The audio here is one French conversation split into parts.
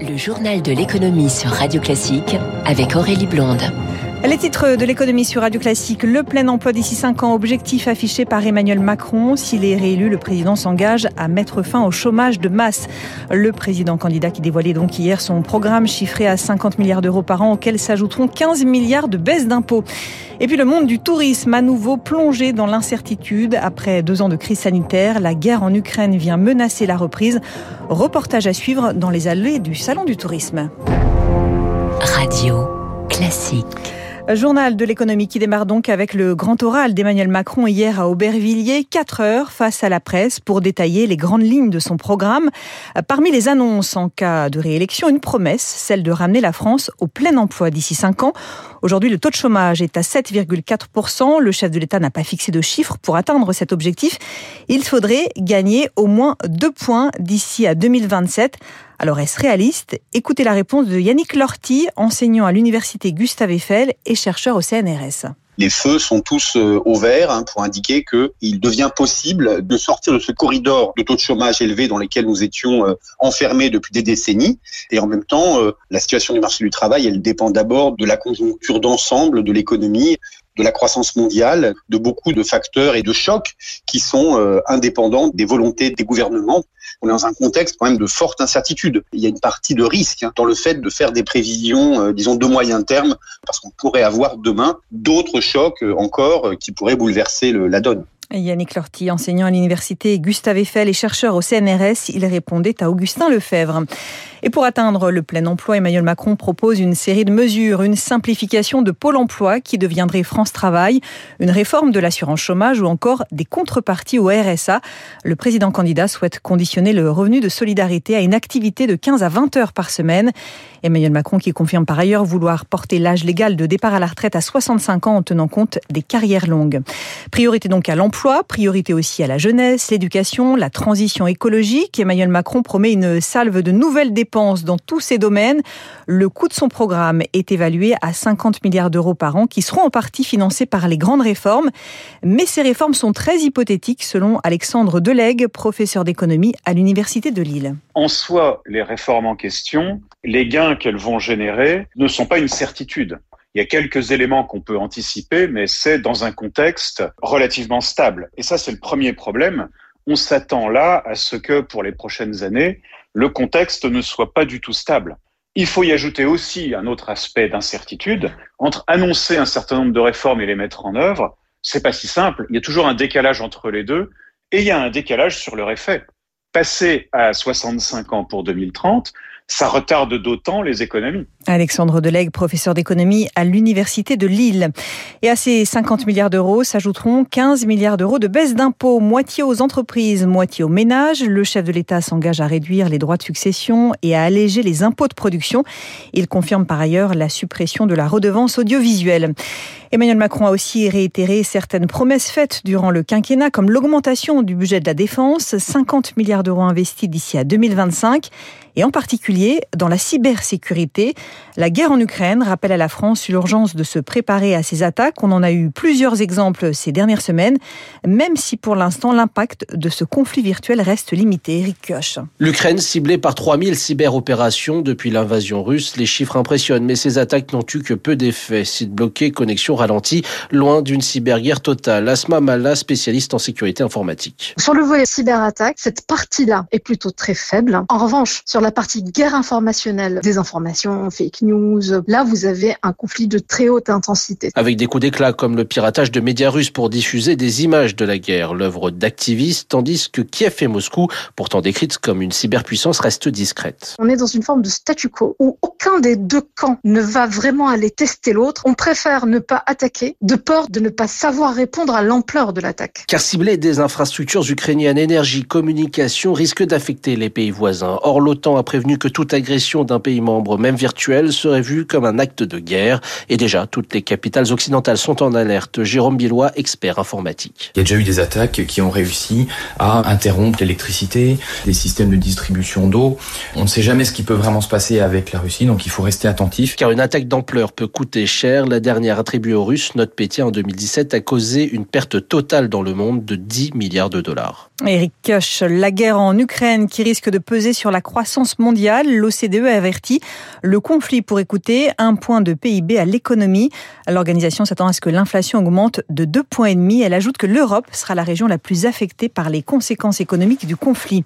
Le journal de l'économie sur Radio Classique avec Aurélie Blonde. Les titres de l'économie sur Radio Classique, le plein emploi d'ici 5 ans, objectif affiché par Emmanuel Macron. S'il est réélu, le président s'engage à mettre fin au chômage de masse. Le président candidat qui dévoilait donc hier son programme chiffré à 50 milliards d'euros par an, auxquels s'ajouteront 15 milliards de baisse d'impôts. Et puis le monde du tourisme, à nouveau plongé dans l'incertitude. Après deux ans de crise sanitaire, la guerre en Ukraine vient menacer la reprise. Reportage à suivre dans les allées du Salon du tourisme. Radio Classique. Journal de l'économie qui démarre donc avec le grand oral d'Emmanuel Macron hier à Aubervilliers, 4 heures face à la presse pour détailler les grandes lignes de son programme. Parmi les annonces en cas de réélection, une promesse, celle de ramener la France au plein emploi d'ici 5 ans. Aujourd'hui, le taux de chômage est à 7,4%. Le chef de l'État n'a pas fixé de chiffre pour atteindre cet objectif. Il faudrait gagner au moins 2 points d'ici à 2027. Alors est-ce réaliste? Écoutez la réponse de Yannick Lorty, enseignant à l'université Gustave Eiffel et chercheur au CNRS les feux sont tous euh, au vert hein, pour indiquer qu'il devient possible de sortir de ce corridor de taux de chômage élevé dans lequel nous étions euh, enfermés depuis des décennies. Et en même temps, euh, la situation du marché du travail, elle dépend d'abord de la conjoncture d'ensemble de l'économie de la croissance mondiale, de beaucoup de facteurs et de chocs qui sont euh, indépendants des volontés des gouvernements. On est dans un contexte quand même de forte incertitude. Il y a une partie de risque hein, dans le fait de faire des prévisions, euh, disons, de moyen terme, parce qu'on pourrait avoir demain d'autres chocs euh, encore qui pourraient bouleverser la donne. Yannick Lorty, enseignant à l'université Gustave Eiffel et chercheur au CNRS, il répondait à Augustin Lefebvre. Et pour atteindre le plein emploi, Emmanuel Macron propose une série de mesures, une simplification de Pôle emploi qui deviendrait France Travail, une réforme de l'assurance chômage ou encore des contreparties au RSA. Le président candidat souhaite conditionner le revenu de solidarité à une activité de 15 à 20 heures par semaine. Emmanuel Macron qui confirme par ailleurs vouloir porter l'âge légal de départ à la retraite à 65 ans en tenant compte des carrières longues. Priorité donc à l'emploi, priorité aussi à la jeunesse, l'éducation, la transition écologique. Emmanuel Macron promet une salve de nouvelles dépenses dans tous ces domaines. Le coût de son programme est évalué à 50 milliards d'euros par an qui seront en partie financés par les grandes réformes. Mais ces réformes sont très hypothétiques selon Alexandre Delegue, professeur d'économie à l'Université de Lille. En soi, les réformes en question, les gains qu'elles vont générer ne sont pas une certitude. Il y a quelques éléments qu'on peut anticiper, mais c'est dans un contexte relativement stable. Et ça, c'est le premier problème. On s'attend là à ce que pour les prochaines années, le contexte ne soit pas du tout stable. Il faut y ajouter aussi un autre aspect d'incertitude entre annoncer un certain nombre de réformes et les mettre en œuvre. C'est pas si simple. Il y a toujours un décalage entre les deux et il y a un décalage sur leur effet. Passer à 65 ans pour 2030, ça retarde d'autant les économies. Alexandre Delegue, professeur d'économie à l'Université de Lille. Et à ces 50 milliards d'euros s'ajouteront 15 milliards d'euros de baisse d'impôts, moitié aux entreprises, moitié aux ménages. Le chef de l'État s'engage à réduire les droits de succession et à alléger les impôts de production. Il confirme par ailleurs la suppression de la redevance audiovisuelle. Emmanuel Macron a aussi réitéré certaines promesses faites durant le quinquennat, comme l'augmentation du budget de la défense, 50 milliards d'euros investis d'ici à 2025, et en particulier dans la cybersécurité. La guerre en Ukraine rappelle à la France l'urgence de se préparer à ces attaques. On en a eu plusieurs exemples ces dernières semaines, même si pour l'instant l'impact de ce conflit virtuel reste limité. Eric Kioch. L'Ukraine ciblée par 3000 cyberopérations depuis l'invasion russe. Les chiffres impressionnent, mais ces attaques n'ont eu que peu d'effets. Sites bloqués, connexion ralentie, loin d'une cyberguerre totale. Asma Mala, spécialiste en sécurité informatique. Sur le volet cyberattaque, cette partie-là est plutôt très faible. En revanche, sur la partie guerre informationnelle, des informations, fake news, là vous avez un conflit de très haute intensité. Avec des coups d'éclat comme le piratage de médias russes pour diffuser des images de la guerre, l'œuvre d'activistes, tandis que Kiev et Moscou, pourtant décrites comme une cyberpuissance, restent discrètes. On est dans une forme de statu quo où aucun des deux camps ne va vraiment aller tester l'autre. On préfère ne pas attaquer de peur de ne pas savoir répondre à l'ampleur de l'attaque. Car cibler des infrastructures ukrainiennes, énergie, communication, risque d'affecter les pays voisins. Or, l'OTAN a prévenu que toute agression d'un pays membre, même serait vue comme un acte de guerre. Et déjà, toutes les capitales occidentales sont en alerte. Jérôme Billois, expert informatique. Il y a déjà eu des attaques qui ont réussi à interrompre l'électricité, des systèmes de distribution d'eau. On ne sait jamais ce qui peut vraiment se passer avec la Russie, donc il faut rester attentif. Car une attaque d'ampleur peut coûter cher. La dernière attribuée aux Russes, NotPetya en 2017, a causé une perte totale dans le monde de 10 milliards de dollars. Eric Koch, la guerre en Ukraine qui risque de peser sur la croissance mondiale. L'OCDE a averti, le conflit pourrait coûter un point de PIB à l'économie. L'organisation s'attend à ce que l'inflation augmente de deux points et demi. Elle ajoute que l'Europe sera la région la plus affectée par les conséquences économiques du conflit.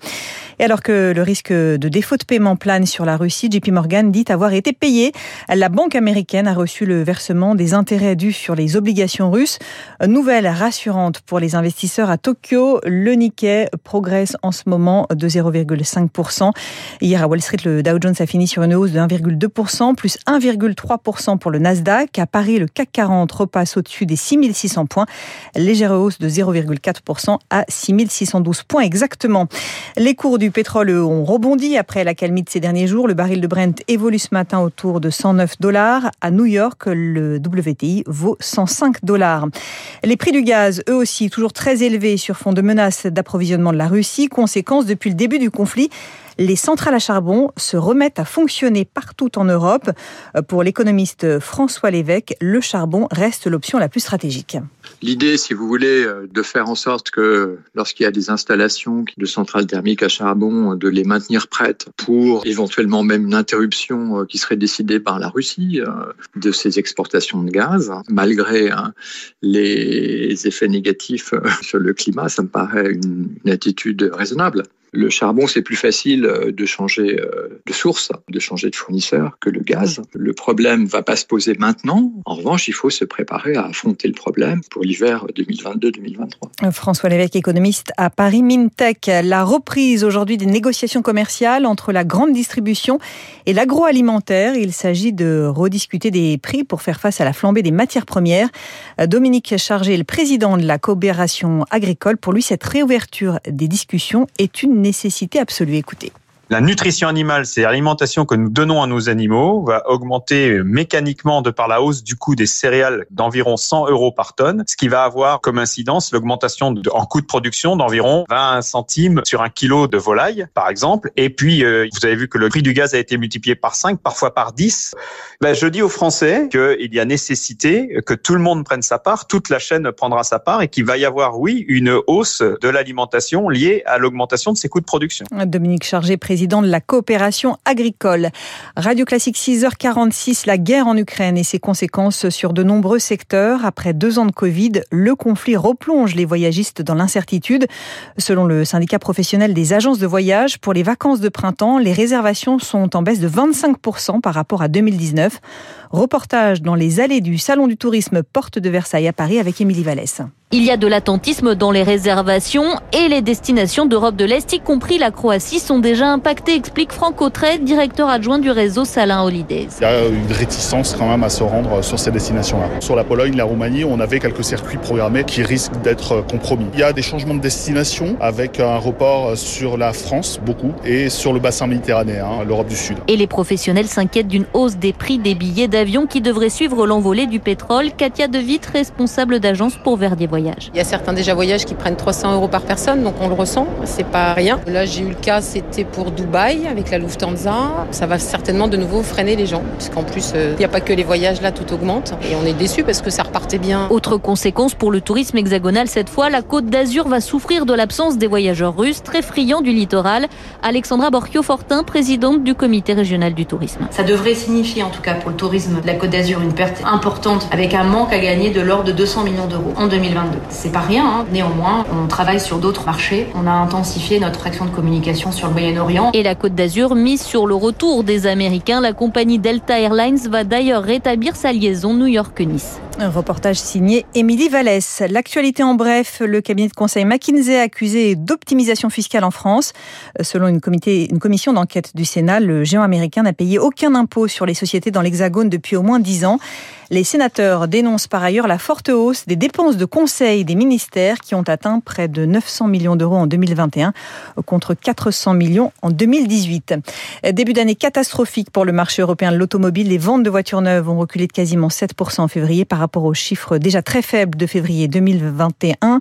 Et alors que le risque de défaut de paiement plane sur la Russie, JP Morgan dit avoir été payé. La banque américaine a reçu le versement des intérêts dus sur les obligations russes. Nouvelle rassurante pour les investisseurs à Tokyo. Le Nikkei progresse en ce moment de 0,5%. Hier à Wall Street, le Dow Jones a fini sur une hausse de 1,2%, plus 1,3% pour le Nasdaq. À Paris, le CAC 40 repasse au-dessus des 6600 points. Légère hausse de 0,4% à 6612 points exactement. Les cours du pétrole ont rebondi après la calmie de ces derniers jours. Le baril de Brent évolue ce matin autour de 109 dollars. À New York, le WTI vaut 105 dollars. Les prix du gaz, eux aussi, toujours très élevés sur fond de menaces d'approvisionnement de la Russie. Conséquence, depuis le début du conflit, les centrales à charbon se remettent à fonctionner partout en Europe. Pour l'économiste François Lévesque, le charbon reste l'option la plus stratégique. L'idée, si vous voulez, de faire en sorte que lorsqu'il y a des installations de centrales thermiques à charbon, de les maintenir prêtes pour éventuellement même une interruption qui serait décidée par la Russie euh, de ses exportations de gaz, malgré hein, les effets négatifs sur le climat, ça me paraît une, une attitude raisonnable. Le charbon, c'est plus facile euh, de changer euh, de source, de changer de fournisseur que le gaz. Le problème va pas se poser maintenant. En revanche, il faut se préparer à affronter le problème pour l'hiver 2022-2023. François Lévesque, économiste à Paris Mintech. La reprise aujourd'hui des négociations commerciales entre la grande distribution et l'agroalimentaire. Il s'agit de rediscuter des prix pour faire face à la flambée des matières premières. Dominique Chargé, le président de la coopération agricole, pour lui, cette réouverture des discussions est une nécessité absolue. Écoutez. La nutrition animale, c'est l'alimentation que nous donnons à nos animaux, va augmenter mécaniquement de par la hausse du coût des céréales d'environ 100 euros par tonne, ce qui va avoir comme incidence l'augmentation en coût de production d'environ 20 centimes sur un kilo de volaille, par exemple. Et puis, euh, vous avez vu que le prix du gaz a été multiplié par 5, parfois par 10. Ben, je dis aux Français qu'il y a nécessité que tout le monde prenne sa part, toute la chaîne prendra sa part et qu'il va y avoir, oui, une hausse de l'alimentation liée à l'augmentation de ses coûts de production. Dominique Chargé, président président de la coopération agricole. Radio Classique 6h46, la guerre en Ukraine et ses conséquences sur de nombreux secteurs. Après deux ans de Covid, le conflit replonge les voyagistes dans l'incertitude. Selon le syndicat professionnel des agences de voyage, pour les vacances de printemps, les réservations sont en baisse de 25% par rapport à 2019. Reportage dans les allées du Salon du tourisme Porte de Versailles à Paris avec Émilie Vallès. Il y a de l'attentisme dans les réservations et les destinations d'Europe de l'Est, y compris la Croatie, sont déjà impactées, explique Franck Autret, directeur adjoint du réseau Salin Holidays. Il y a une réticence quand même à se rendre sur ces destinations-là. Sur la Pologne, la Roumanie, on avait quelques circuits programmés qui risquent d'être compromis. Il y a des changements de destination avec un report sur la France, beaucoup, et sur le bassin méditerranéen, l'Europe du Sud. Et les professionnels s'inquiètent d'une hausse des prix des billets d'avion qui devrait suivre l'envolée du pétrole. Katia De Witt, responsable d'agence pour Verdier Voyage. Il y a certains déjà voyages qui prennent 300 euros par personne, donc on le ressent, c'est pas rien. Là, j'ai eu le cas, c'était pour Dubaï avec la Lufthansa. Ça va certainement de nouveau freiner les gens, puisqu'en plus, il n'y a pas que les voyages là, tout augmente. Et on est déçus parce que ça repartait bien. Autre conséquence pour le tourisme hexagonal cette fois, la Côte d'Azur va souffrir de l'absence des voyageurs russes, très friands du littoral. Alexandra Borchio-Fortin, présidente du comité régional du tourisme. Ça devrait signifier, en tout cas pour le tourisme de la Côte d'Azur, une perte importante avec un manque à gagner de l'ordre de 200 millions d'euros en 2022. C'est pas rien. Hein. Néanmoins, on travaille sur d'autres marchés. On a intensifié notre action de communication sur le Moyen-Orient. Et la Côte d'Azur mise sur le retour des Américains. La compagnie Delta Airlines va d'ailleurs rétablir sa liaison New York-Nice. Un reportage signé Émilie Vallès. L'actualité en bref, le cabinet de conseil McKinsey accusé d'optimisation fiscale en France. Selon une, comité, une commission d'enquête du Sénat, le géant américain n'a payé aucun impôt sur les sociétés dans l'Hexagone depuis au moins 10 ans. Les sénateurs dénoncent par ailleurs la forte hausse des dépenses de conseil des ministères qui ont atteint près de 900 millions d'euros en 2021 contre 400 millions en 2018. Début d'année catastrophique pour le marché européen de l'automobile. Les ventes de voitures neuves ont reculé de quasiment 7% en février par rapport rapport aux chiffres déjà très faibles de février 2021.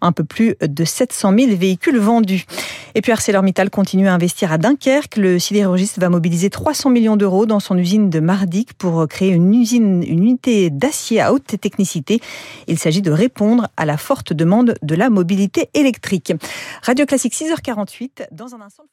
Un peu plus de 700 000 véhicules vendus. Et puis ArcelorMittal continue à investir à Dunkerque. Le sidérurgiste va mobiliser 300 millions d'euros dans son usine de Mardic pour créer une usine, une unité d'acier à haute technicité. Il s'agit de répondre à la forte demande de la mobilité électrique. Radio Classique 6h48 dans un instant.